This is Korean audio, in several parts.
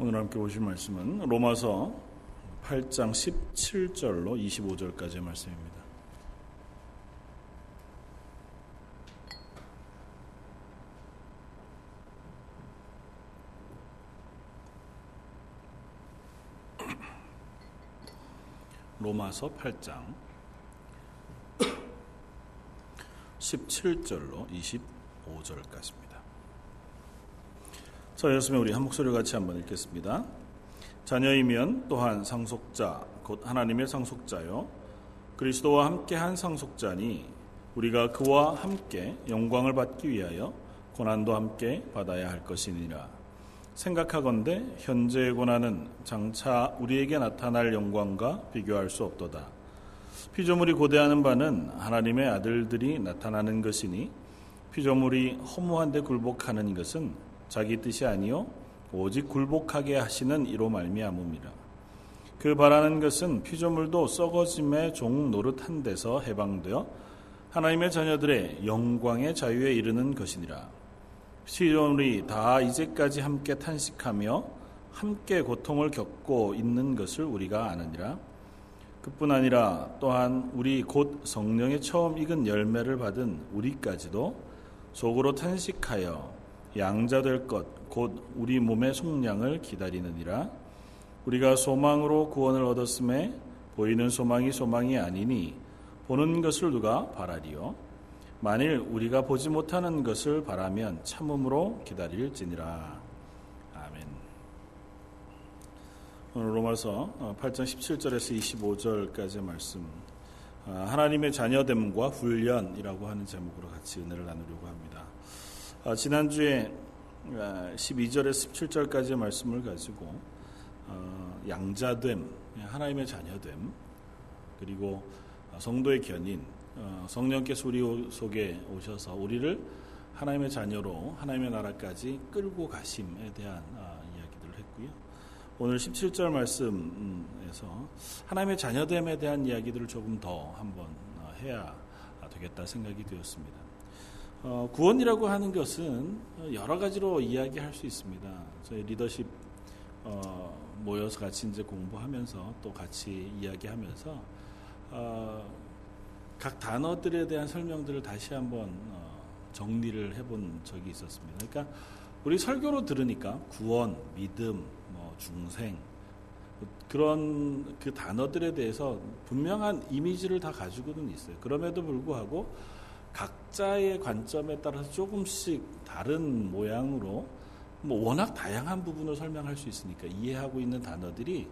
오늘 함께 보실 말씀은 로마서 8장 17절로 25절까지의 말씀입니다. 로마서 8장 17절로 25절까지입니다. 자, 였으면 우리 한 목소리 같이 한번 읽겠습니다. 자녀이면 또한 상속자, 곧 하나님의 상속자요. 그리스도와 함께 한 상속자니 우리가 그와 함께 영광을 받기 위하여 고난도 함께 받아야 할 것이니라. 생각하건대 현재의 고난은 장차 우리에게 나타날 영광과 비교할 수 없도다. 피조물이 고대하는 바는 하나님의 아들들이 나타나는 것이니 피조물이 허무한데 굴복하는 것은 자기 뜻이 아니요 오직 굴복하게 하시는 이로 말미암음이라. 그 바라는 것은 피조물도 썩어짐의 종 노릇한 데서 해방되어 하나님의 자녀들의 영광의 자유에 이르는 것이니라. 피조물이 다 이제까지 함께 탄식하며 함께 고통을 겪고 있는 것을 우리가 아느니라. 그뿐 아니라 또한 우리 곧 성령의 처음 익은 열매를 받은 우리까지도 속으로 탄식하여 양자 될 것 곧 우리 몸의 속량을 기다리느니라. 우리가 소망으로 구원을 얻었음에 보이는 소망이 소망이 아니니 보는 것을 누가 바라리요? 만일 우리가 보지 못하는 것을 바라면 참음으로 기다릴지니라. 아멘. 오늘 로마서 8장 17절에서 25절까지의 말씀. 아, 하나님의 자녀됨과 훈련이라고 하는 제목으로 같이 은혜를 나누려고 합니다. 어, 지난주에 12절에서 아, 17절까지의 말씀을 가지고 어, 양자됨, 하나님의 자녀됨, 그리고 성도의 견인, 어, 성령께서 우리 속에 오셔서 우리를 하나님의 자녀로 하나님의 나라까지 끌고 가심에 대한 아, 이야기들을 했고요. 오늘 17절 말씀에서 하나님의 자녀됨에 대한 이야기들을 조금 더 한번 해야 되겠다 생각이 되었습니다. 어, 구원이라고 하는 것은 여러 가지로 이야기할 수 있습니다. 저희 리더십 어, 모여서 같이 이제 공부하면서 또 같이 이야기하면서 어, 각 단어들에 대한 설명들을 다시 한번 어, 정리를 해본 적이 있었습니다. 그러니까 우리 설교로 들으니까 구원, 믿음, 뭐 중생 그런 그 단어들에 대해서 분명한 이미지를 다 가지고는 있어요. 그럼에도 불구하고 각자의 관점에 따라서 조금씩 다른 모양으로 뭐 워낙 다양한 부분을 설명할 수 있으니까 이해하고 있는 단어들이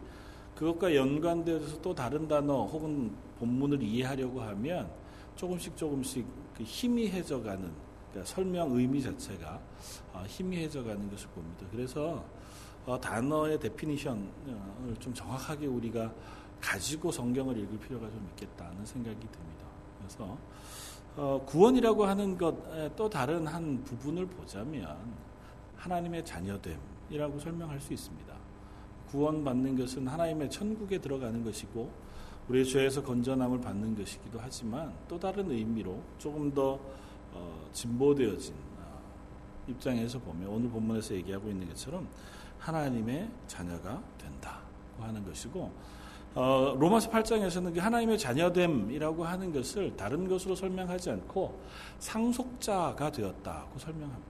그것과 연관되어서 또 다른 단어 혹은 본문을 이해하려고 하면 조금씩 조금씩 그 희미해져가는 그러니까 설명 의미 자체가 어, 희미해져가는 것을 봅니다. 그래서 어, 단어의 데피니션을 좀 정확하게 우리가 가지고 성경을 읽을 필요가 좀 있겠다는 생각이 듭니다. 그래서 어, 구원이라고 하는 것의 또 다른 한 부분을 보자면 하나님의 자녀됨이라고 설명할 수 있습니다. 구원받는 것은 하나님의 천국에 들어가는 것이고 우리의 죄에서 건전함을 받는 것이기도 하지만 또 다른 의미로 조금 더 어, 진보되어진 어, 입장에서 보면 오늘 본문에서 얘기하고 있는 것처럼 하나님의 자녀가 된다고 하는 것이고 어, 로마서 8장에서는 그 하나님의 자녀됨이라고 하는 것을 다른 것으로 설명하지 않고 상속자가 되었다고 설명합니다.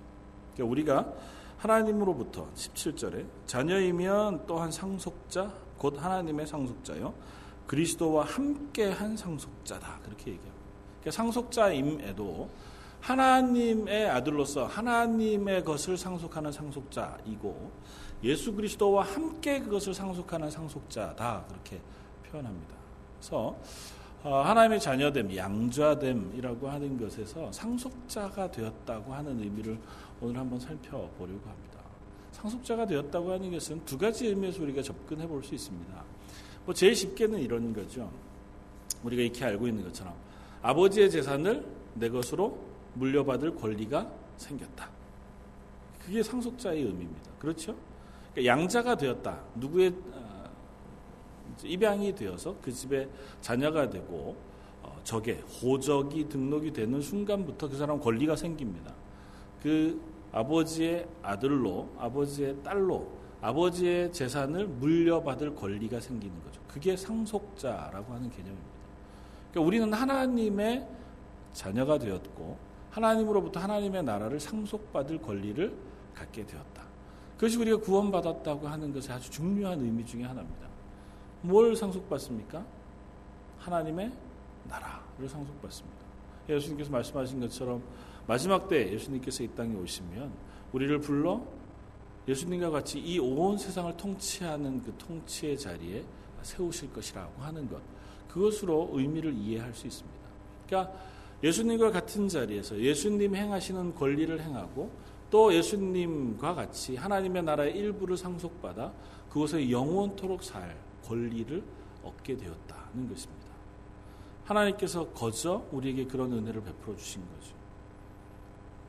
그러니까 우리가 하나님으로부터 17절에 자녀이면 또한 상속자 곧 하나님의 상속자요 그리스도와 함께 한 상속자다 그렇게 얘기합니다. 그러니까 상속자임에도 하나님의 아들로서 하나님의 것을 상속하는 상속자이고 예수 그리스도와 함께 그것을 상속하는 상속자다 그렇게 표현합니다. 그래서 어, 하나님의 자녀됨, 양자됨이라고 하는 것에서 상속자가 되었다고 하는 의미를 오늘 한번 살펴보려고 합니다. 상속자가 되었다고 하는 것은 두 가지 의미에서 우리가 접근해 볼 수 있습니다. 뭐 제일 쉽게는 이런 거죠. 우리가 이렇게 알고 있는 것처럼 아버지의 재산을 내 것으로 물려받을 권리가 생겼다. 그게 상속자의 의미입니다. 그렇죠? 그러니까 양자가 되었다. 누구의 입양이 되어서 그 집에 자녀가 되고 어, 적에 호적이 등록이 되는 순간부터 그 사람 권리가 생깁니다. 그 아버지의 아들로 아버지의 딸로 아버지의 재산을 물려받을 권리가 생기는 거죠. 그게 상속자라고 하는 개념입니다. 그러니까 우리는 하나님의 자녀가 되었고 하나님으로부터 하나님의 나라를 상속받을 권리를 갖게 되었다. 그것이 우리가 구원받았다고 하는 것의 아주 중요한 의미 중의 하나입니다. 뭘 상속받습니까? 하나님의 나라를 상속받습니다. 예수님께서 말씀하신 것처럼 마지막 때 예수님께서 이 땅에 오시면 우리를 불러 예수님과 같이 이 온 세상을 통치하는 그 통치의 자리에 세우실 것이라고 하는 것. 그것으로 의미를 이해할 수 있습니다. 그러니까 예수님과 같은 자리에서 예수님 행하시는 권리를 행하고 또 예수님과 같이 하나님의 나라의 일부를 상속받아 그곳에 영원토록 살 권리를 얻게 되었다는 것입니다. 하나님께서 거저 우리에게 그런 은혜를 베풀어 주신 거죠.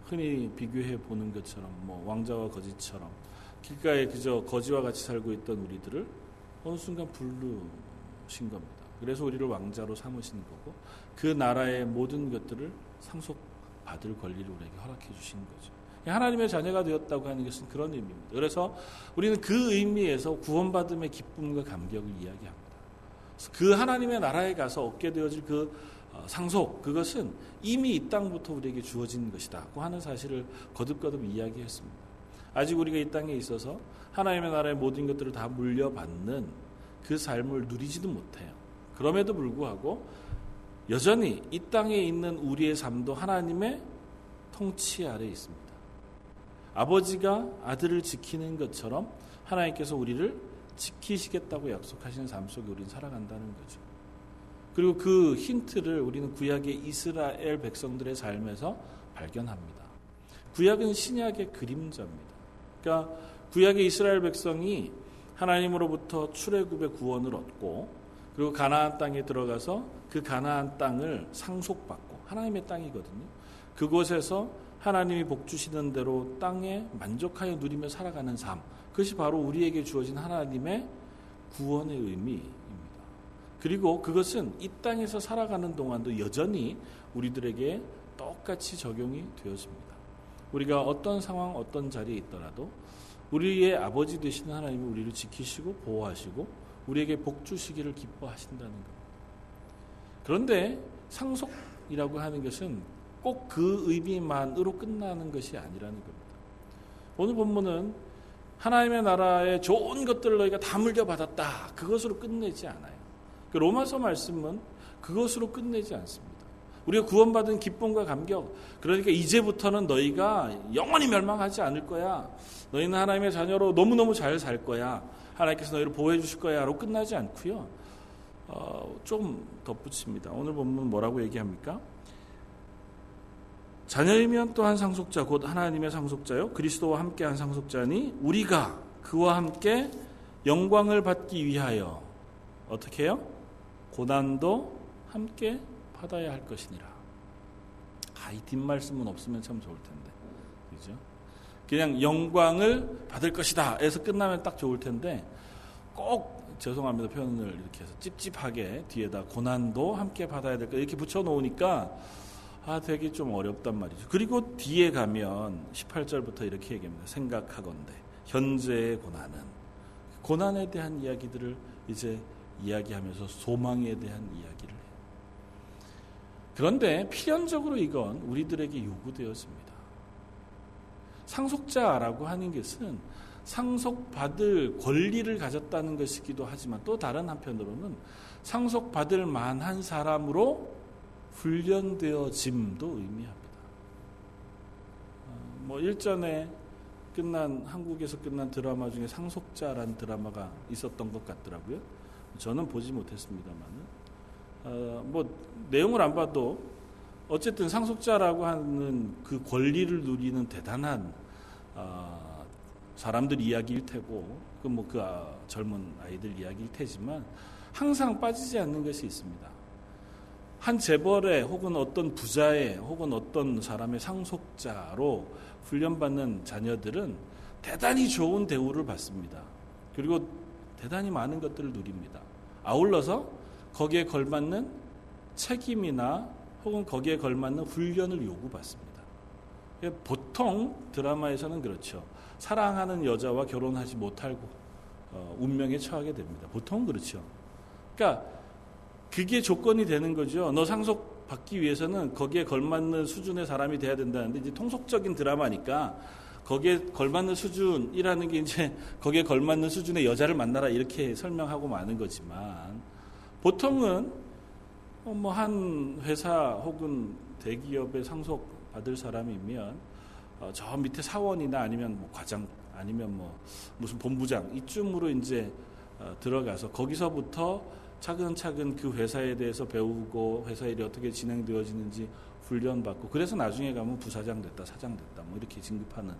흔히 비교해 보는 것처럼 뭐 왕자와 거지처럼 길가에 그저 거지와 같이 살고 있던 우리들을 어느 순간 부르신 겁니다. 그래서 우리를 왕자로 삼으신 거고 그 나라의 모든 것들을 상속받을 권리를 우리에게 허락해 주신 거죠. 하나님의 자녀가 되었다고 하는 것은 그런 의미입니다. 그래서 우리는 그 의미에서 구원받음의 기쁨과 감격을 이야기합니다. 그 하나님의 나라에 가서 얻게 되어질 그 어, 상속 그것은 이미 이 땅부터 우리에게 주어진 것이다고 하는 사실을 거듭거듭 이야기했습니다. 아직 우리가 이 땅에 있어서 하나님의 나라의 모든 것들을 다 물려받는 그 삶을 누리지도 못해요. 그럼에도 불구하고 여전히 이 땅에 있는 우리의 삶도 하나님의 통치 아래 있습니다. 아버지가 아들을 지키는 것처럼 하나님께서 우리를 지키시겠다고 약속하시는 삶 속에 우리는 살아간다는 거죠. 그리고 그 힌트를 우리는 구약의 이스라엘 백성들의 삶에서 발견합니다. 구약은 신약의 그림자입니다. 그러니까 구약의 이스라엘 백성이 하나님으로부터 출애굽의 구원을 얻고 그리고 가나안 땅에 들어가서 그 가나안 땅을 상속받고 하나님의 땅이거든요. 그곳에서 하나님이 복 주시는 대로 땅에 만족하여 누리며 살아가는 삶. 그것이 바로 우리에게 주어진 하나님의 구원의 의미입니다. 그리고 그것은 이 땅에서 살아가는 동안도 여전히 우리들에게 똑같이 적용이 되었습니다. 우리가 어떤 상황, 어떤 자리에 있더라도 우리의 아버지 되시는 하나님이 우리를 지키시고 보호하시고 우리에게 복 주시기를 기뻐하신다는 것. 그런데 상속이라고 하는 것은 꼭 그 의미만으로 끝나는 것이 아니라는 겁니다. 오늘 본문은 하나님의 나라의 좋은 것들을 너희가 다 물려받았다. 그것으로 끝내지 않아요. 그 로마서 말씀은 그것으로 끝내지 않습니다. 우리가 구원받은 기쁨과 감격, 그러니까 이제부터는 너희가 영원히 멸망하지 않을 거야. 너희는 하나님의 자녀로 너무너무 잘 살 거야. 하나님께서 너희를 보호해 주실 거야로 끝나지 않고요. 어, 좀 덧붙입니다. 오늘 본문 뭐라고 얘기합니까? 자녀이면 또한 상속자 곧 하나님의 상속자요 그리스도와 함께한 상속자니 우리가 그와 함께 영광을 받기 위하여 어떻게 해요? 고난도 함께 받아야 할 것이니라. 아, 이 뒷말씀은 없으면 참 좋을 텐데. 그죠? 그냥 영광을 받을 것이다. 에서 끝나면 딱 좋을 텐데 꼭 죄송합니다. 표현을 이렇게 해서 찝찝하게 뒤에다 고난도 함께 받아야 될 것 이렇게 붙여 놓으니까 아, 되게 좀 어렵단 말이죠. 그리고 뒤에 가면 18절부터 이렇게 얘기합니다. 생각하건대 현재의 고난은 고난에 대한 이야기들을 이제 이야기하면서 소망에 대한 이야기를 해요. 그런데 필연적으로 이건 우리들에게 요구되었습니다. 상속자라고 하는 것은 상속받을 권리를 가졌다는 것이기도 하지만 또 다른 한편으로는 상속받을 만한 사람으로 훈련되어짐도 의미합니다. 어, 뭐 일전에 끝난 한국에서 끝난 드라마 중에 상속자라는 드라마가 있었던 것 같더라고요. 저는 보지 못했습니다만은 어, 뭐 내용을 안 봐도 어쨌든 상속자라고 하는 그 권리를 누리는 대단한 어, 사람들 이야기일 테고 그 뭐그 그, 아, 젊은 아이들 이야기일 테지만 항상 빠지지 않는 것이 있습니다. 한 재벌의 혹은 어떤 부자의 혹은 어떤 사람의 상속자로 훈련받는 자녀들은 대단히 좋은 대우를 받습니다. 그리고 대단히 많은 것들을 누립니다. 아울러서 거기에 걸맞는 책임이나 혹은 거기에 걸맞는 훈련을 요구받습니다. 보통 드라마에서는 그렇죠. 사랑하는 여자와 결혼하지 못할 어, 운명에 처하게 됩니다. 보통 그렇죠. 그러니까 그게 조건이 되는 거죠. 너 상속 받기 위해서는 거기에 걸맞는 수준의 사람이 돼야 된다는데 이제 통속적인 드라마니까 거기에 걸맞는 수준이라는 게 이제 거기에 걸맞는 수준의 여자를 만나라 이렇게 설명하고 마는 거지만 보통은 뭐 한 회사 혹은 대기업에 상속 받을 사람이면 어, 저 밑에 사원이나 아니면 뭐 과장 아니면 뭐 무슨 본부장 이쯤으로 이제 어, 들어가서 거기서부터 차근차근 그 회사에 대해서 배우고 회사 일이 어떻게 진행되어지는지 훈련받고 그래서 나중에 가면 부사장 됐다 사장 됐다 뭐 이렇게 진급하는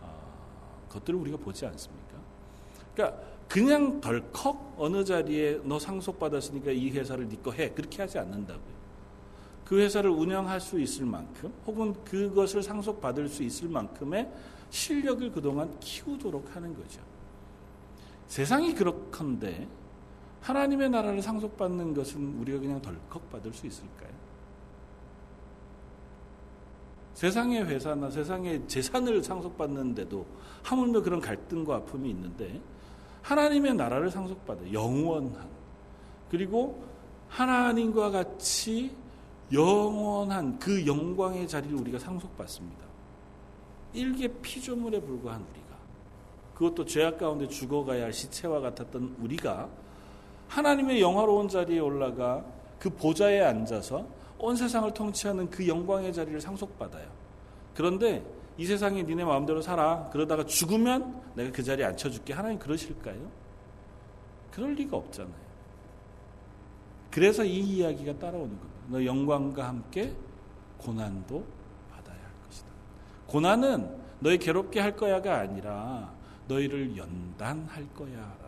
어, 것들을 우리가 보지 않습니까? 그러니까 그냥 덜컥 어느 자리에 너 상속받았으니까 이 회사를 네 거 해 그렇게 하지 않는다고요. 그 회사를 운영할 수 있을 만큼 혹은 그것을 상속받을 수 있을 만큼의 실력을 그동안 키우도록 하는 거죠. 세상이 그렇건데 하나님의 나라를 상속받는 것은 우리가 그냥 덜컥 받을 수 있을까요? 세상의 회사나 세상의 재산을 상속받는데도 하물며 그런 갈등과 아픔이 있는데 하나님의 나라를 상속받아 영원한 그리고 하나님과 같이 영원한 그 영광의 자리를 우리가 상속받습니다. 일개 피조물에 불과한 우리가 그것도 죄악 가운데 죽어가야 할 시체와 같았던 우리가 하나님의 영화로운 자리에 올라가 그 보좌에 앉아서 온 세상을 통치하는 그 영광의 자리를 상속받아요. 그런데 이 세상에 니네 마음대로 살아. 그러다가 죽으면 내가 그 자리에 앉혀줄게. 하나님 그러실까요? 그럴 리가 없잖아요. 그래서 이 이야기가 따라오는 겁니다. 너 영광과 함께 고난도 받아야 할 것이다. 고난은 너희 괴롭게 할 거야가 아니라 너희를 연단할 거야.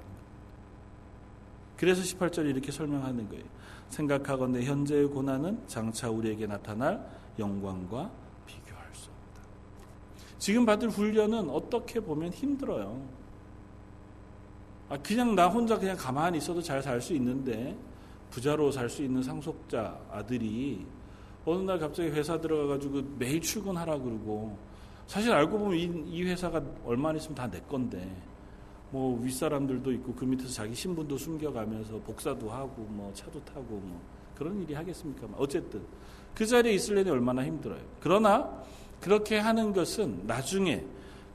그래서 18절에 이렇게 설명하는 거예요. 생각하건대 현재의 고난은 장차 우리에게 나타날 영광과 비교할 수 없다. 지금 받을 훈련은 어떻게 보면 힘들어요. 아, 그냥 나 혼자 그냥 가만히 있어도 잘 살 수 있는데 부자로 살 수 있는 상속자 아들이 어느 날 갑자기 회사 들어가가지고 매일 출근하라 그러고 사실 알고 보면 이, 이 회사가 얼마 있으면 다 내 건데 뭐 윗사람들도 있고 그 밑에서 자기 신분도 숨겨가면서 복사도 하고 뭐 차도 타고 뭐 그런 일이 하겠습니까? 어쨌든 그 자리에 있을려니 얼마나 힘들어요. 그러나 그렇게 하는 것은 나중에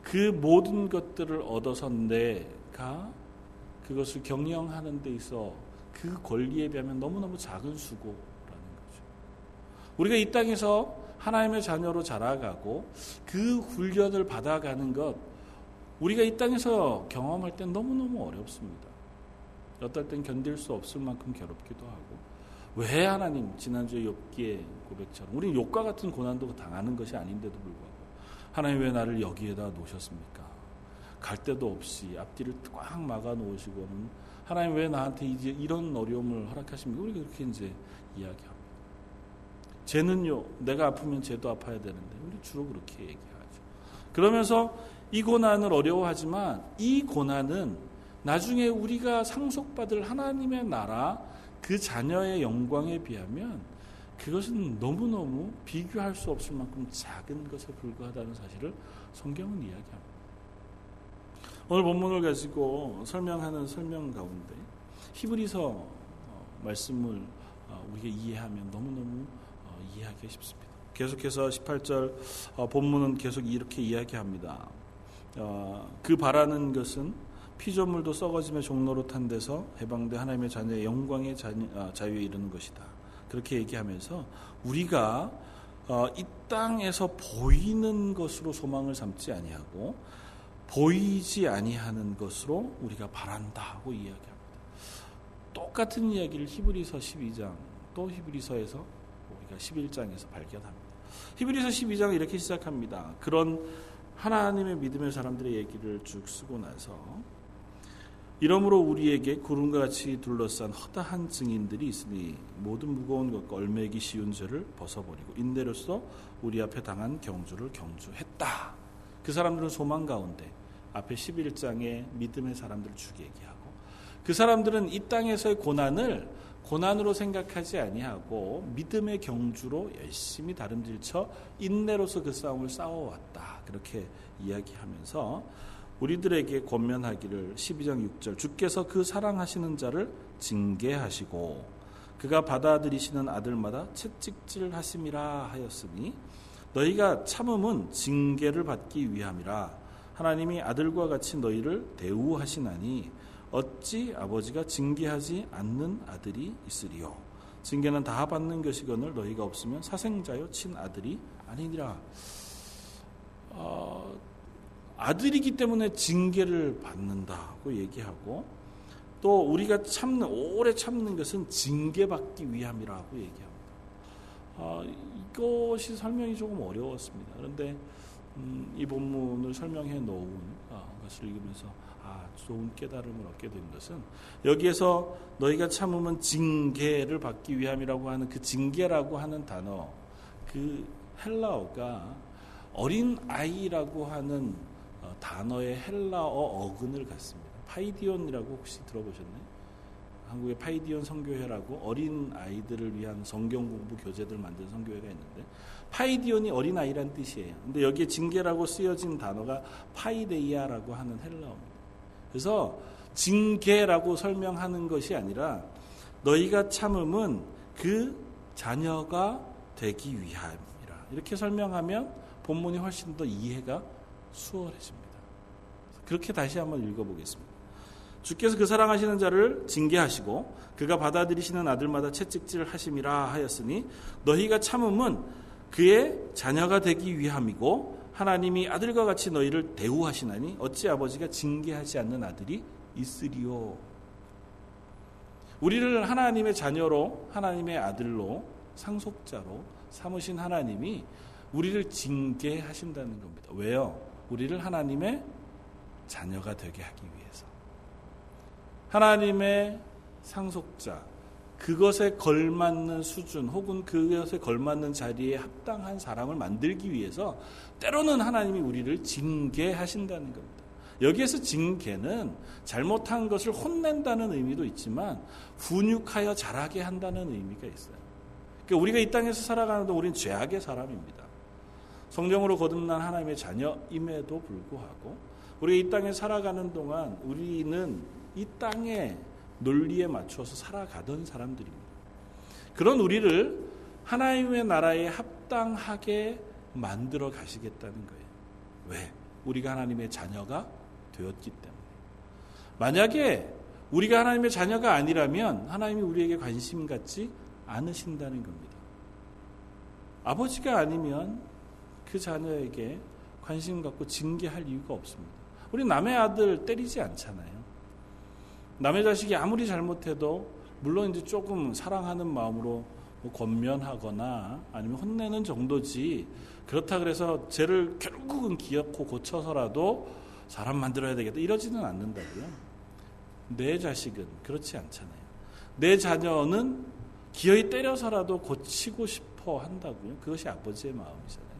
그 모든 것들을 얻어서 내가 그것을 경영하는 데 있어 그 권리에 비하면 너무너무 작은 수고라는 거죠. 우리가 이 땅에서 하나님의 자녀로 자라가고 그 훈련을 받아가는 것 우리가 이 땅에서 경험할 땐 너무너무 어렵습니다. 어떨 땐 견딜 수 없을 만큼 괴롭기도 하고 왜 하나님 지난주에 욥기의 고백처럼 우리 욕과 같은 고난도 당하는 것이 아닌데도 불구하고 하나님 왜 나를 여기에다 놓으셨습니까? 갈 데도 없이 앞뒤를 꽉 막아 놓으시고는 하나님 왜 나한테 이제 이런 어려움을 허락하십니까? 우리가 그렇게 이제 이야기합니다. 쟤는요, 내가 아프면 쟤도 아파야 되는데 우리 주로 그렇게 얘기하죠. 그러면서 이 고난을 어려워하지만 이 고난은 나중에 우리가 상속받을 하나님의 나라 그 자녀의 영광에 비하면 그것은 너무너무 비교할 수 없을 만큼 작은 것에 불과하다는 사실을 성경은 이야기합니다. 오늘 본문을 가지고 설명하는 설명 가운데 히브리서 어, 말씀을 어, 우리가 이해하면 너무너무 어, 이해하기 쉽습니다. 계속해서 18절 본문은 계속 이렇게 이야기합니다. 어, 그 바라는 것은 피조물도 썩어짐의 종로로 탄 데서 해방된 하나님의 자녀의 영광의 아, 자유에 이르는 것이다. 그렇게 얘기하면서 우리가 어, 이 땅에서 보이는 것으로 소망을 삼지 아니하고 보이지 아니하는 것으로 우리가 바란다 하고 이야기합니다. 똑같은 이야기를 히브리서 12장 또 히브리서에서 우리가 11장에서 발견합니다. 히브리서 12장은 이렇게 시작합니다. 그런 하나님의 믿음의 사람들의 얘기를 쭉 쓰고 나서 이러므로 우리에게 구름과 같이 둘러싼 허다한 증인들이 있으니 모든 무거운 것과 얼매기 쉬운 죄를 벗어버리고 인내로서 우리 앞에 당한 경주를 경주했다. 그 사람들은 소망 가운데 앞에 11장의 믿음의 사람들을 쭉 얘기하고 그 사람들은 이 땅에서의 고난을 고난으로 생각하지 아니하고 믿음의 경주로 열심히 다름질쳐 인내로서 그 싸움을 싸워왔다. 그렇게 이야기하면서 우리들에게 권면하기를 12장 6절 주께서 그 사랑하시는 자를 징계하시고 그가 받아들이시는 아들마다 채찍질 하심이라 하였으니 너희가 참음은 징계를 받기 위함이라. 하나님이 아들과 같이 너희를 대우하시나니 어찌 아버지가 징계하지 않는 아들이 있으리요? 징계는 다 받는 것이거늘 너희가 없으면 사생자요 친아들이 아니니라 어, 아들이기 때문에 징계를 받는다고 얘기하고 또 우리가 참는 오래 참는 것은 징계받기 위함이라고 얘기합니다. 아, 이것이 설명이 조금 어려웠습니다. 그런데 음, 이 본문을 설명해 놓은 아, 것을 읽으면서 아, 좋은 깨달음을 얻게 된 것은 여기에서 너희가 참으면 징계를 받기 위함이라고 하는 그 징계라고 하는 단어 그 헬라어가 어린 아이라고 하는 어, 단어의 헬라어 어근을 갖습니다. 파이디온이라고 혹시 들어보셨나요? 한국의 파이디온 선교회라고 어린 아이들을 위한 성경 공부 교재들 만든 선교회가 있는데 파이디온이 어린 아이란 뜻이에요. 근데 여기에 징계라고 쓰여진 단어가 파이데이아라고 하는 헬라어입니다. 그래서 징계라고 설명하는 것이 아니라 너희가 참음은 그 자녀가 되기 위함이라 이렇게 설명하면 본문이 훨씬 더 이해가 수월해집니다. 그렇게 다시 한번 읽어보겠습니다. 주께서 그 사랑하시는 자를 징계하시고 그가 받아들이시는 아들마다 채찍질 하심이라 하였으니 너희가 참음은 그의 자녀가 되기 위함이고 하나님이 아들과 같이 너희를 대우하시나니 어찌 아버지가 징계하지 않는 아들이 있으리요. 우리를 하나님의 자녀로 하나님의 아들로 상속자로 삼으신 하나님이 우리를 징계하신다는 겁니다. 왜요? 우리를 하나님의 자녀가 되게 하기 위해서. 하나님의 상속자, 그것에 걸맞는 수준 혹은 그것에 걸맞는 자리에 합당한 사람을 만들기 위해서 때로는 하나님이 우리를 징계하신다는 겁니다. 여기에서 징계는 잘못한 것을 혼낸다는 의미도 있지만 훈육하여 자라게 한다는 의미가 있어요. 그러니까 우리가 이 땅에서 살아가는 동안 우리는 죄악의 사람입니다. 성령으로 거듭난 하나님의 자녀임에도 불구하고 우리가 이 땅에 살아가는 동안 우리는 이 땅의 논리에 맞춰서 살아가던 사람들입니다. 그런 우리를 하나님의 나라에 합당하게 만들어 가시겠다는 거예요. 왜? 우리가 하나님의 자녀가 되었기 때문에. 만약에 우리가 하나님의 자녀가 아니라면 하나님이 우리에게 관심 갖지 않으신다는 겁니다. 아버지가 아니면 그 자녀에게 관심 갖고 징계할 이유가 없습니다. 우리 남의 아들 때리지 않잖아요. 남의 자식이 아무리 잘못해도 물론 이제 조금 사랑하는 마음으로 뭐 권면하거나 아니면 혼내는 정도지 그렇다 그래서 죄를 결국은 기억고 고쳐서라도 사람 만들어야 되겠다 이러지는 않는다고요. 내 자식은 그렇지 않잖아요. 내 자녀는 기어이 때려서라도 고치고 싶어 한다고요. 그것이 아버지의 마음이잖아요.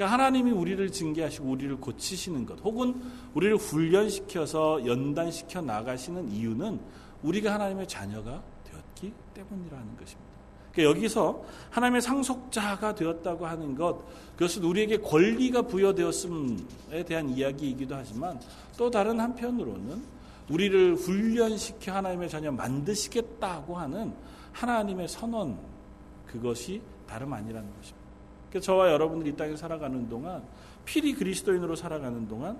그러니까 하나님이 우리를 징계하시고 우리를 고치시는 것, 혹은 우리를 훈련시켜서 연단시켜 나가시는 이유는 우리가 하나님의 자녀가 되었기 때문이라는 것입니다. 그러니까 여기서 하나님의 상속자가 되었다고 하는 것, 그것은 우리에게 권리가 부여되었음에 대한 이야기이기도 하지만 또 다른 한편으로는 우리를 훈련시켜 하나님의 자녀 만드시겠다고 하는 하나님의 선언, 그것이 다름 아니라는 것입니다. 그러니까 저와 여러분들이 이 땅에 살아가는 동안 필히 그리스도인으로 살아가는 동안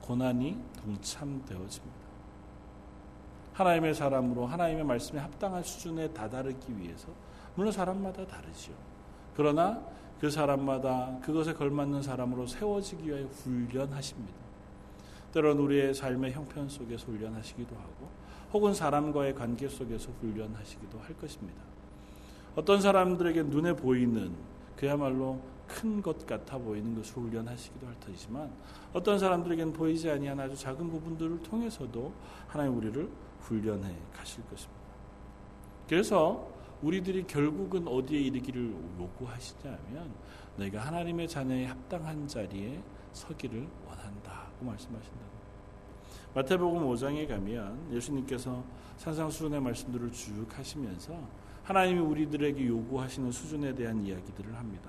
고난이 동참되어집니다. 하나님의 사람으로 하나님의 말씀에 합당한 수준에 다다르기 위해서 물론 사람마다 다르지요. 그러나 그 사람마다 그것에 걸맞는 사람으로 세워지기 위하여 훈련하십니다. 때론 우리의 삶의 형편 속에서 훈련하시기도 하고 혹은 사람과의 관계 속에서 훈련하시기도 할 것입니다. 어떤 사람들에게 눈에 보이는 그야말로 큰 것 같아 보이는 것을 훈련하시기도 할 터이지만 어떤 사람들에게는 보이지 아니한 아주 작은 부분들을 통해서도 하나님 우리를 훈련해 가실 것입니다. 그래서 우리들이 결국은 어디에 이르기를 요구하시냐면 너희가 하나님의 자녀에 합당한 자리에 서기를 원한다고 말씀하신다. 마태복음 5장에 가면 예수님께서 산상수훈의 말씀들을 쭉 하시면서 하나님이 우리들에게 요구하시는 수준에 대한 이야기들을 합니다.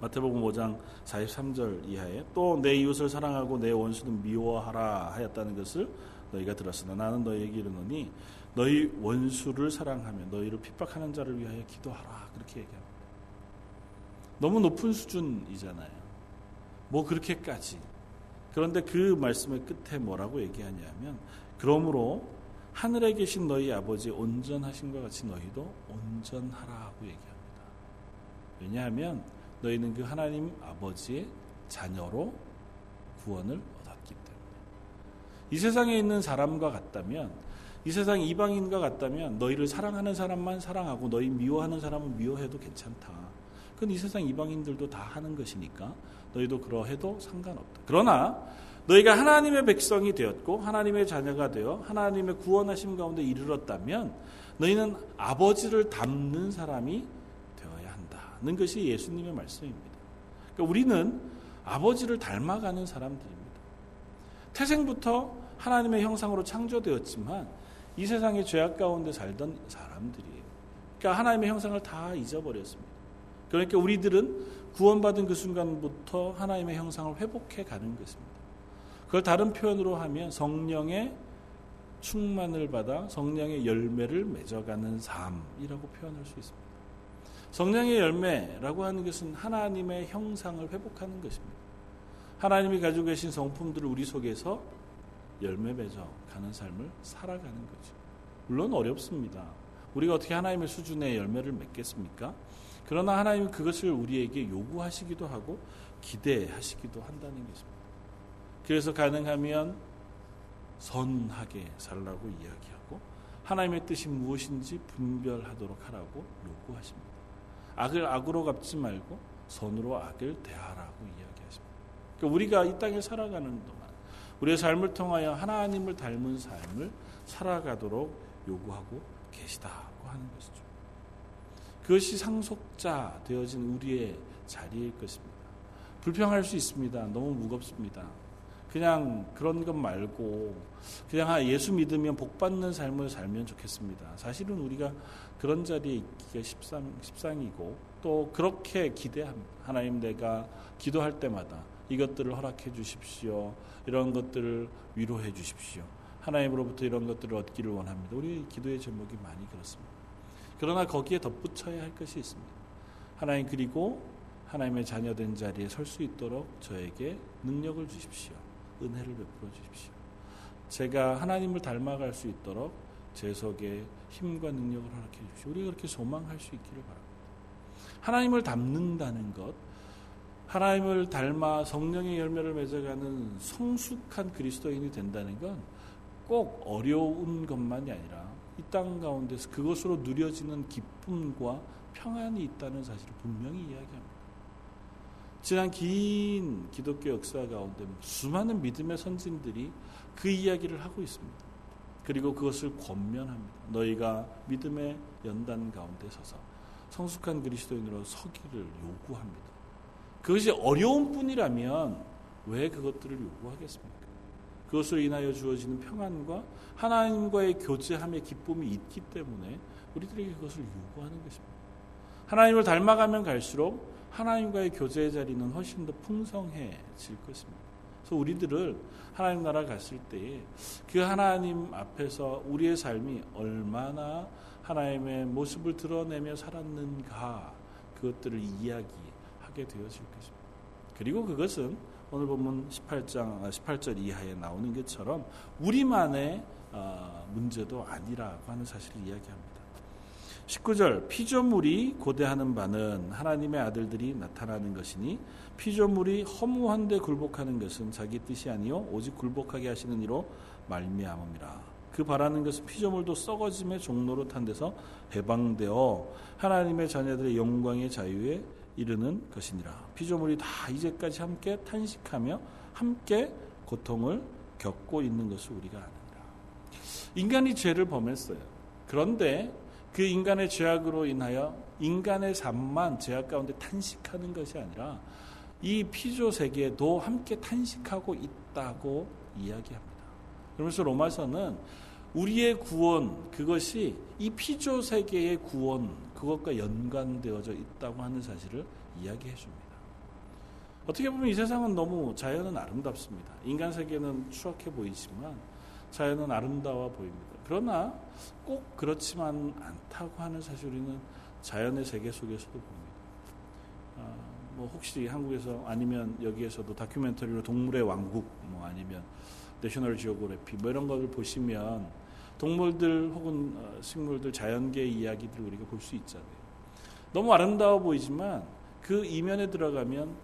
마태복음 5장 43절 이하에 또 내 이웃을 사랑하고 내 원수는 미워하라 하였다는 것을 너희가 들었으나 나는 너희에게 이르노니 너희 원수를 사랑하며 너희를 핍박하는 자를 위하여 기도하라 그렇게 얘기합니다. 너무 높은 수준이잖아요. 뭐 그렇게까지. 그런데 그 말씀의 끝에 뭐라고 얘기하냐면 그러므로 하늘에 계신 너희 아버지 온전하신 것 같이 너희도 온전하라고 얘기합니다. 왜냐하면 너희는 그 하나님 아버지의 자녀로 구원을 얻었기 때문에 이 세상에 있는 사람과 같다면 이 세상 이방인과 같다면 너희를 사랑하는 사람만 사랑하고 너희 미워하는 사람은 미워해도 괜찮다. 그건 이 세상 이방인들도 다 하는 것이니까 너희도 그러해도 상관없다. 그러나 너희가 하나님의 백성이 되었고 하나님의 자녀가 되어 하나님의 구원하심 가운데 이르렀다면 너희는 아버지를 닮는 사람이 되어야 한다는 것이 예수님의 말씀입니다. 그러니까 우리는 아버지를 닮아가는 사람들입니다. 태생부터 하나님의 형상으로 창조되었지만 이 세상의 죄악 가운데 살던 사람들이에요. 그러니까 하나님의 형상을 다 잊어버렸습니다. 그러니까 우리들은 구원받은 그 순간부터 하나님의 형상을 회복해 가는 것입니다. 그걸 다른 표현으로 하면 성령의 충만을 받아 성령의 열매를 맺어가는 삶이라고 표현할 수 있습니다. 성령의 열매라고 하는 것은 하나님의 형상을 회복하는 것입니다. 하나님이 가지고 계신 성품들을 우리 속에서 열매 맺어 가는 삶을 살아가는 거죠. 물론 어렵습니다. 우리가 어떻게 하나님의 수준의 열매를 맺겠습니까? 그러나 하나님은 그것을 우리에게 요구하시기도 하고 기대하시기도 한다는 것입니다. 그래서 가능하면 선하게 살라고 이야기하고 하나님의 뜻이 무엇인지 분별하도록 하라고 요구하십니다. 악을 악으로 갚지 말고 선으로 악을 대하라고 이야기하십니다. 그러니까 우리가 이 땅에 살아가는 동안 우리의 삶을 통하여 하나님을 닮은 삶을 살아가도록 요구하고 계시다고 하는 것이죠. 그것이 상속자 되어진 우리의 자리일 것입니다. 불평할 수 있습니다. 너무 무겁습니다. 그냥 그런 것 말고 그냥 아, 예수 믿으면 복 받는 삶을 살면 좋겠습니다. 사실은 우리가 그런 자리에 있기가 십상, 십상이고 또 그렇게 기대합니다. 하나님 내가 기도할 때마다 이것들을 허락해 주십시오. 이런 것들을 위로해 주십시오. 하나님으로부터 이런 것들을 얻기를 원합니다. 우리 기도의 제목이 많이 그렇습니다. 그러나 거기에 덧붙여야 할 것이 있습니다. 하나님 그리고 하나님의 자녀된 자리에 설 수 있도록 저에게 능력을 주십시오. 은혜를 베풀어 주십시오. 제가 하나님을 닮아갈 수 있도록 제 속에 힘과 능력을 허락해 주십시오. 우리가 그렇게 소망할 수 있기를 바랍니다. 하나님을 닮는다는 것, 하나님을 닮아 성령의 열매를 맺어가는 성숙한 그리스도인이 된다는 건 꼭 어려운 것만이 아니라 이 땅 가운데서 그것으로 누려지는 기쁨과 평안이 있다는 사실을 분명히 이야기합니다. 지난 긴 기독교 역사 가운데 수많은 믿음의 선진들이 그 이야기를 하고 있습니다. 그리고 그것을 권면합니다. 너희가 믿음의 연단 가운데 서서 성숙한 그리스도인으로 서기를 요구합니다. 그것이 어려운 뿐이라면 왜 그것들을 요구하겠습니까? 그것으로 인하여 주어지는 평안과 하나님과의 교제함의 기쁨이 있기 때문에 우리들에게 그것을 요구하는 것입니다. 하나님을 닮아가면 갈수록 하나님과의 교제의 자리는 훨씬 더 풍성해질 것입니다. 그래서 우리들을 하나님 나라 갔을 때에 그 하나님 앞에서 우리의 삶이 얼마나 하나님의 모습을 드러내며 살았는가 그것들을 이야기하게 되어질 것입니다. 그리고 그것은 오늘 보면 18장 18절 이하에 나오는 것처럼 우리만의 어, 문제도 아니라고 하는 사실을 이야기합니다. 19절 피조물이 고대하는 바는 하나님의 아들들이 나타나는 것이니 피조물이 허무한데 굴복하는 것은 자기 뜻이 아니요 오직 굴복하게 하시는 이로 말미암음이라. 그 바라는 것은 피조물도 썩어짐의 종로로 탄 데서 해방되어 하나님의 자녀들의 영광의 자유에 이르는 것이니라. 피조물이 다 이제까지 함께 탄식하며 함께 고통을 겪고 있는 것을 우리가 아느니라. 인간이 죄를 범했어요. 그런데 그 인간의 죄악으로 인하여 인간의 삶만 죄악 가운데 탄식하는 것이 아니라 이 피조 세계도 함께 탄식하고 있다고 이야기합니다. 그러면서 로마서는 우리의 구원 그것이 이 피조 세계의 구원 그것과 연관되어져 있다고 하는 사실을 이야기해 줍니다. 어떻게 보면 이 세상은 너무 자연은 아름답습니다. 인간 세계는 추악해 보이지만 자연은 아름다워 보입니다. 그러나 꼭 그렇지만 않다고 하는 사실 우리는 자연의 세계 속에서도 봅니다. 아, 뭐 혹시 한국에서 아니면 여기에서도 다큐멘터리로 동물의 왕국 뭐 아니면 내셔널 지오그래피 뭐 이런 것을 보시면 동물들 혹은 어, 식물들 자연계 이야기들 우리가 볼 수 있잖아요. 너무 아름다워 보이지만 그 이면에 들어가면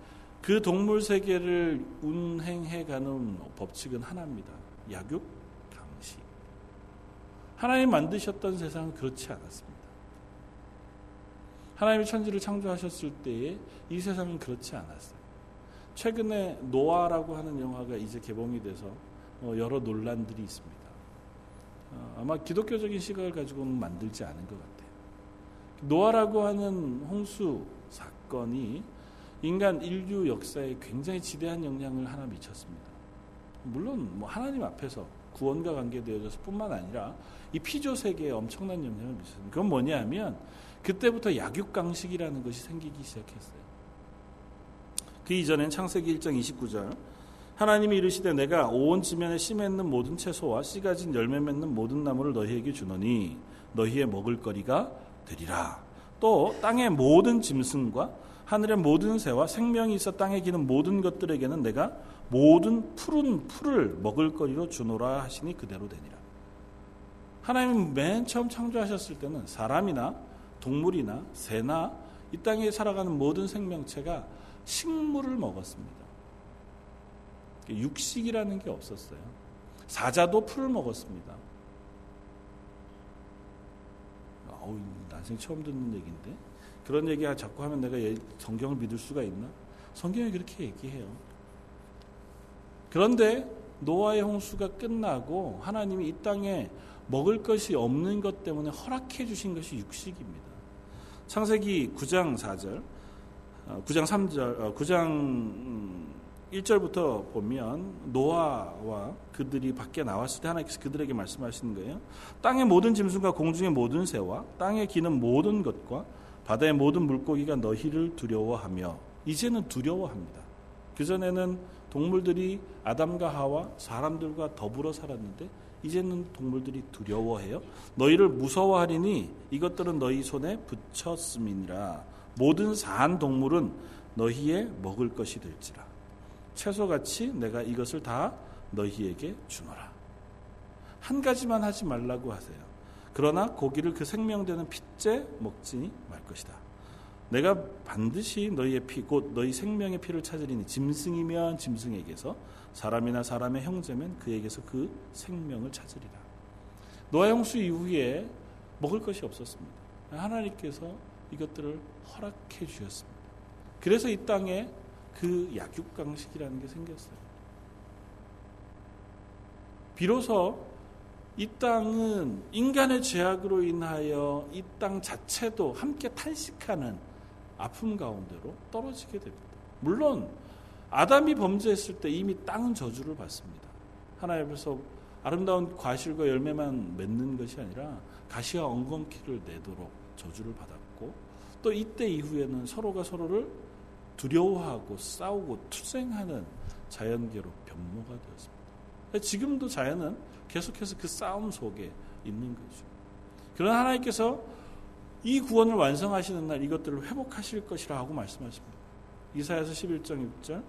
그 동물 세계를 운행해 가는 법칙은 하나입니다. 약육. 하나님 만드셨던 세상은 그렇지 않았습니다. 하나님이 천지를 창조하셨을 때에 이 세상은 그렇지 않았어요. 최근에 노아라고 하는 영화가 이제 개봉이 돼서 어, 여러 논란들이 있습니다. 어, 아마 기독교적인 시각을 가지고는 만들지 않은 것 같아요. 노아라고 하는 홍수 사건이 인간 인류 역사에 굉장히 지대한 영향을 하나 미쳤습니다. 물론 뭐 하나님 앞에서 구원과 관계되어져서 뿐만 아니라 이 피조 세계에 엄청난 영향을 미쳤습니다. 그건 뭐냐면 그때부터 약육강식이라는 것이 생기기 시작했어요. 그 이전엔 창세기 1장 29절 하나님이 이르시되 내가 온 지면에 씨 맺는 모든 채소와 씨 가 진 열매 맺는 모든 나무를 너희에게 주노니 너희의 먹을 거리가 되리라. 또 땅의 모든 짐승과 하늘의 모든 새와 생명이 있어 땅에 기는 모든 것들에게는 내가 모든 푸른 풀을 먹을 거리로 주노라 하시니 그대로 되니라. 하나님은 맨 처음 창조하셨을 때는 사람이나 동물이나 새나 이 땅에 살아가는 모든 생명체가 식물을 먹었습니다. 육식이라는 게 없었어요. 사자도 풀을 먹었습니다. 어우, 난생 처음 듣는 얘기인데. 그런 얘기 자꾸 하면 내가 성경을 믿을 수가 있나? 성경이 그렇게 얘기해요. 그런데 노아의 홍수가 끝나고 하나님이 이 땅에 먹을 것이 없는 것 때문에 허락해 주신 것이 육식입니다. 창세기 9장 4절, 9장 3절, 9장 1절부터 보면 노아와 그들이 밖에 나왔을 때 하나님께서 그들에게 말씀하시는 거예요. 땅의 모든 짐승과 공중의 모든 새와 땅에 기는 모든 것과 바다의 모든 물고기가 너희를 두려워하며 이제는 두려워합니다. 그전에는 동물들이 아담과 하와 사람들과 더불어 살았는데 이제는 동물들이 두려워해요. 너희를 무서워하리니 이것들은 너희 손에 붙였음이니라. 모든 사한 동물은 너희의 먹을 것이 될지라. 채소같이 내가 이것을 다 너희에게 주노라. 한 가지만 하지 말라고 하세요. 그러나 고기를 그 생명되는 핏째 먹지 말 것이다. 내가 반드시 너희의 피, 곧 너희 생명의 피를 찾으리니 짐승이면 짐승에게서 사람이나 사람의 형제면 그에게서 그 생명을 찾으리라. 노아 형수 이후에 먹을 것이 없었습니다. 하나님께서 이것들을 허락해 주셨습니다. 그래서 이 땅에 그 약육강식이라는 게 생겼어요. 비로소 이 땅은 인간의 죄악으로 인하여 이 땅 자체도 함께 탄식하는 아픔 가운데로 떨어지게 됩니다. 물론 아담이 범죄했을 때 이미 땅은 저주를 받습니다. 하나님께서 아름다운 과실과 열매만 맺는 것이 아니라 가시와 엉겅퀴를 내도록 저주를 받았고 또 이때 이후에는 서로가 서로를 두려워하고 싸우고 투쟁하는 자연계로 변모가 되었습니다. 지금도 자연은 계속해서 그 싸움 속에 있는 거죠. 그러나 하나님께서 이 구원을 완성하시는 날 이것들을 회복하실 것이라 고 말씀하십니다. 이사야서 11장 6절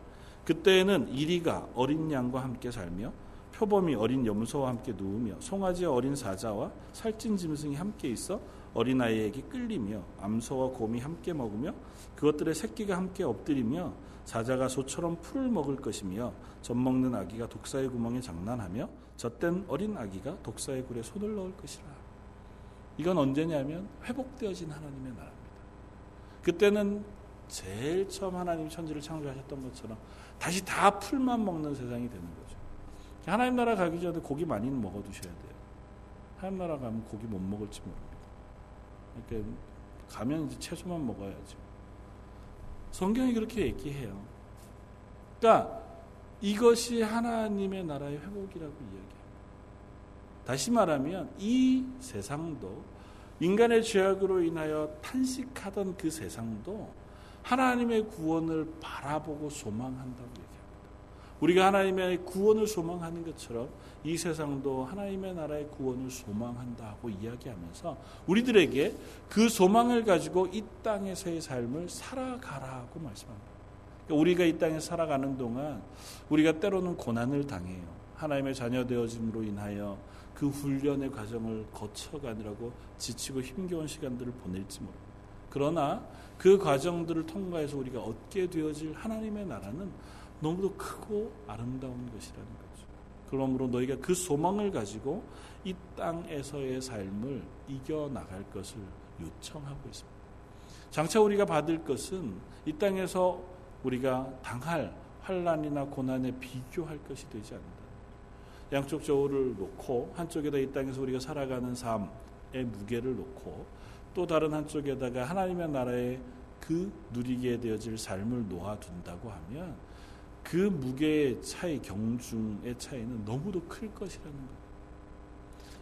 그때에는 이리가 어린 양과 함께 살며 표범이 어린 염소와 함께 누우며 송아지와 어린 사자와 살찐 짐승이 함께 있어 어린아이에게 끌리며 암소와 곰이 함께 먹으며 그것들의 새끼가 함께 엎드리며 사자가 소처럼 풀을 먹을 것이며 젖 먹는 아기가 독사의 구멍에 장난하며 젖된 어린 아기가 독사의 굴에 손을 넣을 것이라. 이건 언제냐면 회복되어진 하나님의 나라입니다. 그때는 제일 처음 하나님 천지를 창조하셨던 것처럼 다시 다 풀만 먹는 세상이 되는 거죠. 하나님 나라 가기 전에 고기 많이 먹어 두셔야 돼요. 하나님 나라 가면 고기 못 먹을지 모릅니다. 그러니까 가면 이제 채소만 먹어야죠. 성경이 그렇게 얘기해요. 그러니까 이것이 하나님의 나라의 회복이라고 이야기합니 다. 다시 말하면 이 세상도 인간의 죄악으로 인하여 탄식하던 그 세상도 하나님의 구원을 바라보고 소망한다고 얘기합니다. 우리가 하나님의 구원을 소망하는 것처럼 이 세상도 하나님의 나라의 구원을 소망한다고 이야기하면서 우리들에게 그 소망을 가지고 이 땅에서의 삶을 살아가라고 말씀합니다. 그러니까 우리가 이 땅에 살아가는 동안 우리가 때로는 고난을 당해요. 하나님의 자녀 되어짐으로 인하여 그 훈련의 과정을 거쳐가느라고 지치고 힘겨운 시간들을 보낼지 모릅니다. 그러나 그 과정들을 통과해서 우리가 얻게 되어질 하나님의 나라는 너무도 크고 아름다운 것이라는 거죠. 그러므로 너희가 그 소망을 가지고 이 땅에서의 삶을 이겨나갈 것을 요청하고 있습니다. 장차 우리가 받을 것은 이 땅에서 우리가 당할 환란이나 고난에 비교할 것이 되지 않는다. 양쪽 저울을 놓고 한쪽에다 이 땅에서 우리가 살아가는 삶의 무게를 놓고 또 다른 한쪽에다가 하나님의 나라의 그 누리게 되어질 삶을 놓아둔다고 하면 그 무게의 차이, 경중의 차이는 너무도 클 것이라는 거예요.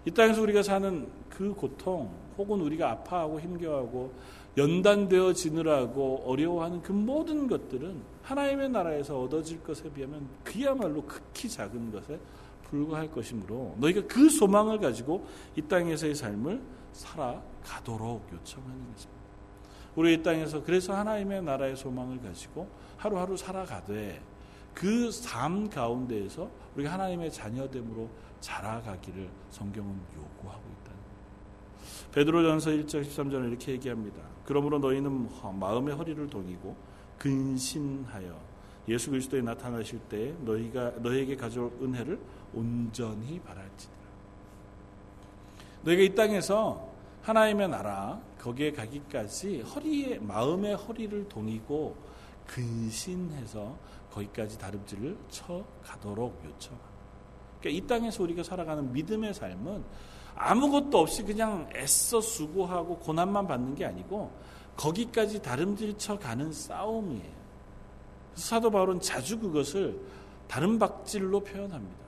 이 땅에서 우리가 사는 그 고통, 혹은 우리가 아파하고 힘겨워하고 연단되어 지느라고 어려워하는 그 모든 것들은 하나님의 나라에서 얻어질 것에 비하면 그야말로 극히 작은 것에 불과할 것이므로 너희가 그 소망을 가지고 이 땅에서의 삶을 살아가도록 요청하는 것입니다. 우리 이 땅에서 그래서 하나님의 나라의 소망을 가지고 하루하루 살아가되 그 삶 가운데에서 우리가 하나님의 자녀됨으로 자라가기를 성경은 요구하고 거예요. 베드로전서 1장 13절에 이렇게 얘기합니다. 그러므로 너희는 마음의 허리를 동이고 근신하여 예수 그리스도에 나타나실 때 너희가 너희에게 가져올 은혜를 온전히 바랄지니라. 너희가 이 땅에서 하나님의 나라 거기에 가기까지 허리에 마음의 허리를 동이고 근신해서 거기까지 다름질을 쳐 가도록 요청합니다. 그러니까 이 땅에서 우리가 살아가는 믿음의 삶은 아무것도 없이 그냥 애써 수고하고 고난만 받는 게 아니고 거기까지 다름질 쳐 가는 싸움이에요. 사도 바울은 자주 그것을 다른 박질로 표현합니다.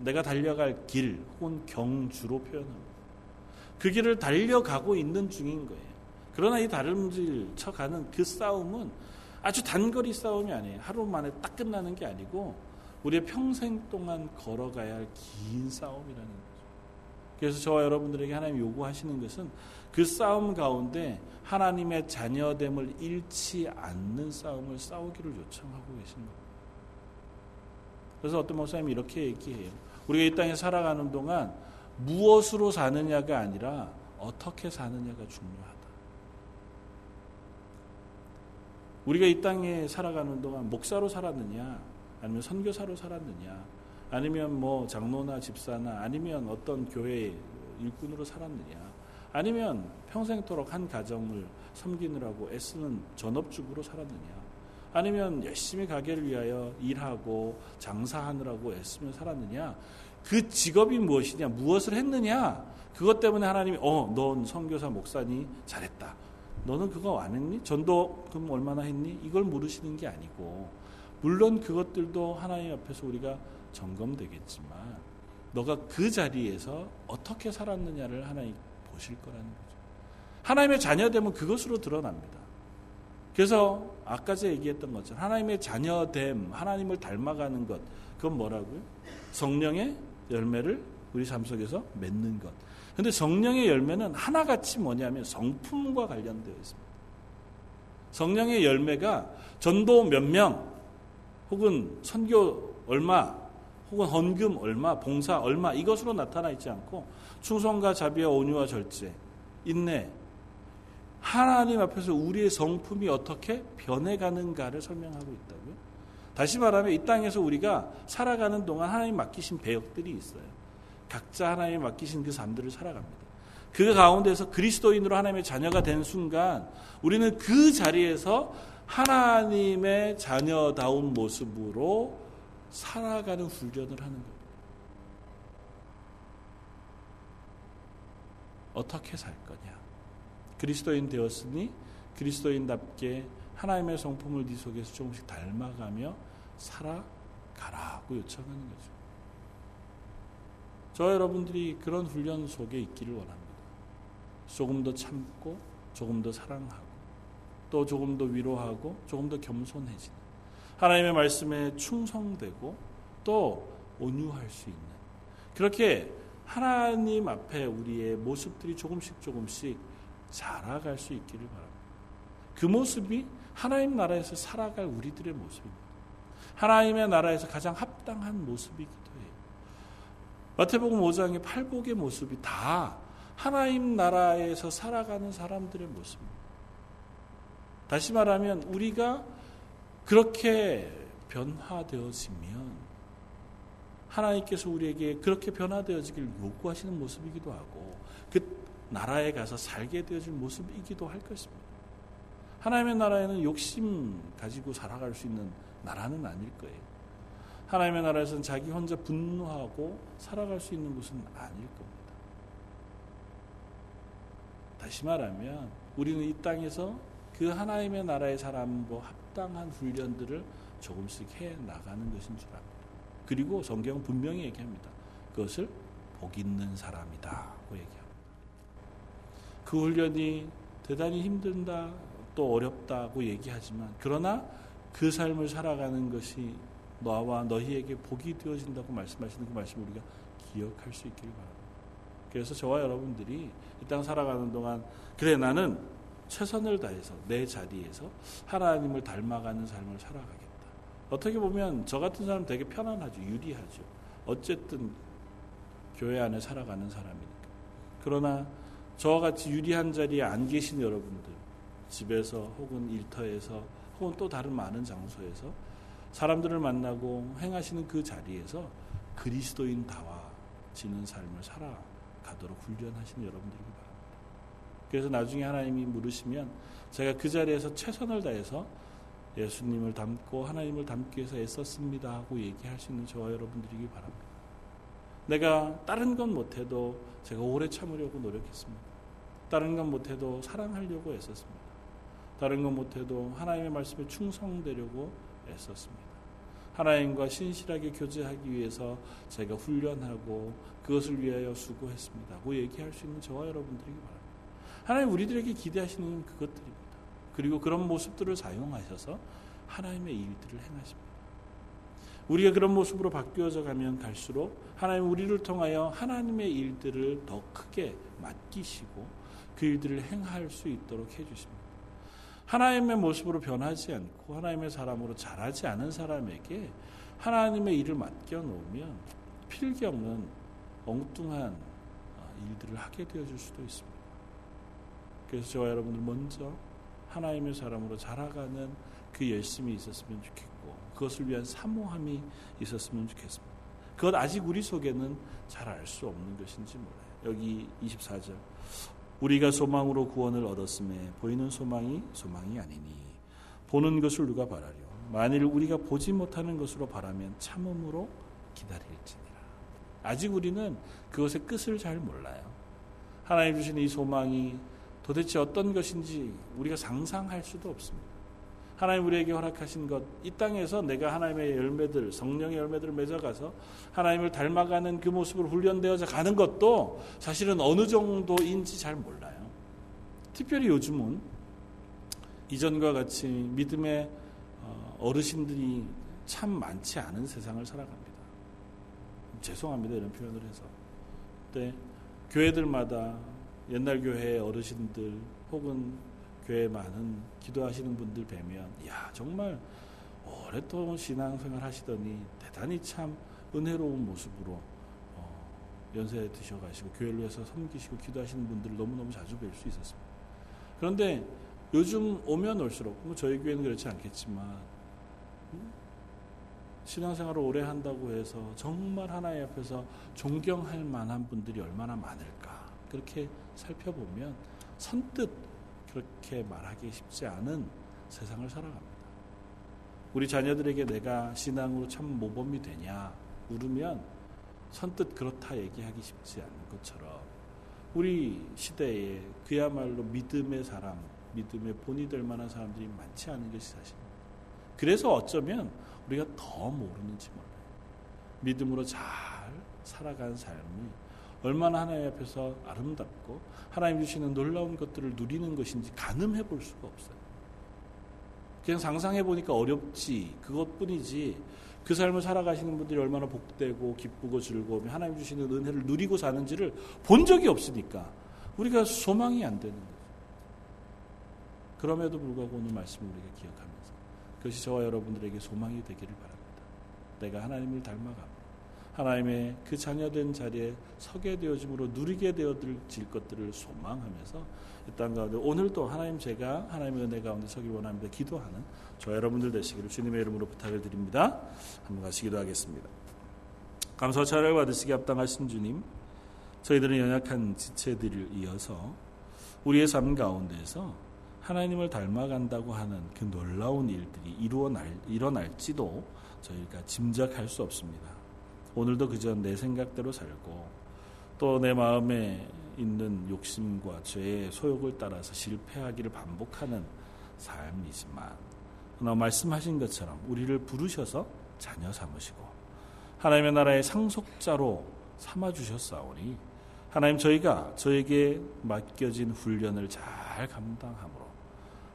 내가 달려갈 길 혹은 경주로 표현합니다. 그 길을 달려가고 있는 중인 거예요. 그러나 이 다름질 쳐가는 그 싸움은 아주 단거리 싸움이 아니에요. 하루 만에 딱 끝나는 게 아니고 우리의 평생 동안 걸어가야 할 긴 싸움이라는 거죠. 그래서 저와 여러분들에게 하나님 요구하시는 것은 그 싸움 가운데 하나님의 자녀됨을 잃지 않는 싸움을 싸우기를 요청하고 계신 겁니다. 그래서 어떤 목사님이 이렇게 얘기해요. 우리가 이 땅에 살아가는 동안 무엇으로 사느냐가 아니라 어떻게 사느냐가 중요하다. 우리가 이 땅에 살아가는 동안 목사로 살았느냐, 아니면 선교사로 살았느냐, 아니면 뭐 장로나 집사나 아니면 어떤 교회 일꾼으로 살았느냐, 아니면 평생토록 한 가정을 섬기느라고 애쓰는 전업주부로 살았느냐, 아니면 열심히 가게를 위하여 일하고 장사하느라고 애쓰며 살았느냐, 그 직업이 무엇이냐, 무엇을 했느냐, 그것 때문에 하나님이, 어, 넌 선교사 목사니 잘했다. 너는 그거 안 했니? 전도 그럼 얼마나 했니? 이걸 물으시는 게 아니고, 물론 그것들도 하나님 앞에서 우리가 점검되겠지만, 너가 그 자리에서 어떻게 살았느냐를 하나님 보실 거라는 거죠. 하나님의 자녀됨은 그것으로 드러납니다. 그래서 아까 제 얘기했던 것처럼 하나님의 자녀됨, 하나님을 닮아가는 것, 그건 뭐라고요? 성령의 열매를 우리 삶 속에서 맺는 것. 근데 성령의 열매는 하나같이 뭐냐면 성품과 관련되어 있습니다. 성령의 열매가 전도 몇 명, 혹은 선교 얼마, 혹은 헌금 얼마, 봉사 얼마 이것으로 나타나 있지 않고 충성과 자비와 온유와 절제, 인내, 하나님 앞에서 우리의 성품이 어떻게 변해가는가를 설명하고 있다고요. 다시 말하면 이 땅에서 우리가 살아가는 동안 하나님 맡기신 배역들이 있어요. 각자 하나님 맡기신 그 삶들을 살아갑니다. 그 가운데서 그리스도인으로 하나님의 자녀가 된 순간 우리는 그 자리에서 하나님의 자녀다운 모습으로 살아가는 훈련을 하는 겁니다. 어떻게 살 거냐? 그리스도인 되었으니 그리스도인답게 하나님의 성품을 네 속에서 조금씩 닮아가며 살아가라고 요청하는 거죠. 저 여러분들이 그런 훈련 속에 있기를 원합니다. 조금 더 참고, 조금 더 사랑하고, 또 조금 더 위로하고 조금 더 겸손해지는 하나님의 말씀에 충성되고 또 온유할 수 있는 그렇게 하나님 앞에 우리의 모습들이 조금씩 조금씩 자라갈 수 있기를 바랍니다. 그 모습이 하나님 나라에서 살아갈 우리들의 모습입니다. 하나님의 나라에서 가장 합당한 모습이기도 해요. 마태복음 5장의 팔복의 모습이 다 하나님 나라에서 살아가는 사람들의 모습입니다. 다시 말하면 우리가 그렇게 변화되어지면 하나님께서 우리에게 그렇게 변화되어지길 요구하시는 모습이기도 하고 그 나라에 가서 살게 되어질 모습이기도 할 것입니다. 하나님의 나라에는 욕심 가지고 살아갈 수 있는 나라는 아닐 거예요. 하나님의 나라에서는 자기 혼자 분노하고 살아갈 수 있는 곳은 아닐 겁니다. 다시 말하면 우리는 이 땅에서 그 하나님의 나라의 사람과 합당한 훈련들을 조금씩 해 나가는 것인 줄 압니다. 그리고 성경은 분명히 얘기합니다. 그것을 복 있는 사람이다고 얘기합니다. 그 훈련이 대단히 힘든다, 또 어렵다고 얘기하지만 그러나 그 삶을 살아가는 것이 너와 너희에게 복이 되어진다고 말씀하시는 그 말씀을 우리가 기억할 수 있기를 바랍니다. 그래서 저와 여러분들이 이 땅 살아가는 동안 그래 나는 최선을 다해서 내 자리에서 하나님을 닮아가는 삶을 살아가겠다. 어떻게 보면 저 같은 사람 되게 편안하죠. 유리하죠. 어쨌든 교회 안에 살아가는 사람이니까. 그러나 저와 같이 유리한 자리에 안 계신 여러분들, 집에서 혹은 일터에서 혹은 또 다른 많은 장소에서 사람들을 만나고 행하시는 그 자리에서 그리스도인다와 지는 삶을 살아가도록 훈련하시는 여러분들이기 바랍니다. 그래서 나중에 하나님이 물으시면 제가 그 자리에서 최선을 다해서 예수님을 닮고 하나님을 닮기 위해서 애썼습니다 하고 얘기할 수 있는 저와 여러분들이기 바랍니다. 내가 다른 건 못해도 제가 오래 참으려고 노력했습니다. 다른 건 못해도 사랑하려고 애썼습니다. 다른 건 못해도 하나님의 말씀에 충성되려고 애썼습니다. 하나님과 신실하게 교제하기 위해서 제가 훈련하고 그것을 위하여 수고했습니다. 고 얘기할 수 있는 저와 여러분들에게 바랍니다. 하나님 우리들에게 기대하시는 그것들입니다. 그리고 그런 모습들을 사용하셔서 하나님의 일들을 행하십니다. 우리가 그런 모습으로 바뀌어져 가면 갈수록 하나님 우리를 통하여 하나님의 일들을 더 크게 맡기시고 그 일들을 행할 수 있도록 해주십니다. 하나님의 모습으로 변하지 않고 하나님의 사람으로 자라지 않은 사람에게 하나님의 일을 맡겨 놓으면 필경은 엉뚱한 어, 일들을 하게 되어질 수도 있습니다. 그래서 저와 여러분들 먼저 하나님의 사람으로 자라가는 그 열심이 있었으면 좋겠고 그것을 위한 사모함이 있었으면 좋겠습니다. 그것 아직 우리 속에는 잘 알 수 없는 것인지 몰라요. 여기 24절 우리가 소망으로 구원을 얻었음에 보이는 소망이 소망이 아니니 보는 것을 누가 바라려 만일 우리가 보지 못하는 것으로 바라면 참음으로 기다릴지니라. 아직 우리는 그것의 끝을 잘 몰라요. 하나님 주신 이 소망이 도대체 어떤 것인지 우리가 상상할 수도 없습니다. 하나님 우리에게 허락하신 것, 이 땅에서 내가 하나님의 열매들, 성령의 열매들을 맺어가서 하나님을 닮아가는 그 모습을 훈련되어져 가는 것도 사실은 어느 정도인지 잘 몰라요. 특별히 요즘은 이전과 같이 믿음의 어, 어르신들이 참 많지 않은 세상을 살아갑니다. 죄송합니다. 이런 표현을 해서. 근데 교회들마다 옛날 교회 어르신들 혹은 교회 많은 기도하시는 분들 뵈면 야 정말 오랫동안 신앙생활 하시더니 대단히 참 은혜로운 모습으로 어, 연세 드셔가시고 교회를 위해서 섬기시고 기도하시는 분들을 너무너무 자주 뵐 수 있었습니다. 그런데 요즘 오면 올수록 뭐 저희 교회는 그렇지 않겠지만 음, 신앙생활을 오래 한다고 해서 정말 하나님 앞에서 존경할 만한 분들이 얼마나 많을까 그렇게 살펴보면 선뜻 그렇게 말하기 쉽지 않은 세상을 살아갑니다. 우리 자녀들에게 내가 신앙으로 참 모범이 되냐 물으면 선뜻 그렇다 얘기하기 쉽지 않은 것처럼 우리 시대에 그야말로 믿음의 사람, 믿음의 본이 될 만한 사람들이 많지 않은 것이 사실입니다. 그래서 어쩌면 우리가 더 모르는지 몰라요. 믿음으로 잘 살아간 삶이 얼마나 하나님 앞에서 아름답고 하나님 주시는 놀라운 것들을 누리는 것인지 가늠해 볼 수가 없어요. 그냥 상상해 보니까 어렵지 그것뿐이지 그 삶을 살아가시는 분들이 얼마나 복되고 기쁘고 즐거우며 하나님 주시는 은혜를 누리고 사는지를 본 적이 없으니까 우리가 소망이 안 되는 거죠. 그럼에도 불구하고 오늘 말씀을 우리가 기억하면서 그것이 저와 여러분들에게 소망이 되기를 바랍니다. 내가 하나님을 닮아가 하나님의 그 자녀된 자리에 서게 되어짐으로 누리게 되어질 것들을 소망하면서 이 땅 가운데 오늘도 하나님 제가 하나님의 은혜 가운데 서기 원합니다. 기도하는 저 여러분들 되시기를 주님의 이름으로 부탁을 드립니다. 한번 같이 기도하겠습니다. 감사 차를 받으시기 합당하신 주님, 저희들은 연약한 지체들을 이어서 우리의 삶 가운데서 하나님을 닮아간다고 하는 그 놀라운 일들이 일어날, 일어날지도 저희가 짐작할 수 없습니다. 오늘도 그저 내 생각대로 살고 또 내 마음에 있는 욕심과 죄의 소욕을 따라서 실패하기를 반복하는 삶이지만 그러나 말씀하신 것처럼 우리를 부르셔서 자녀 삼으시고 하나님의 나라의 상속자로 삼아 주셨사오니 하나님 저희가 저에게 맡겨진 훈련을 잘 감당함으로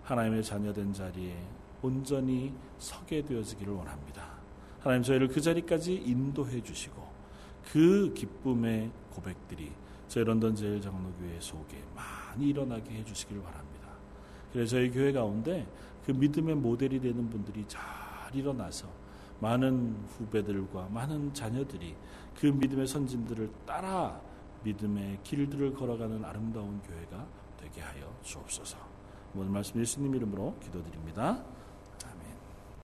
하나님의 자녀된 자리에 온전히 서게 되어지기를 원합니다. 하나님 저희를 그 자리까지 인도해 주시고 그 기쁨의 고백들이 저희 런던 제일 장로교회 속에 많이 일어나게 해 주시기를 바랍니다. 그래서 저희 교회 가운데 그 믿음의 모델이 되는 분들이 잘 일어나서 많은 후배들과 많은 자녀들이 그 믿음의 선진들을 따라 믿음의 길들을 걸어가는 아름다운 교회가 되게 하여 주옵소서. 오늘 말씀 예수님 이름으로 기도드립니다.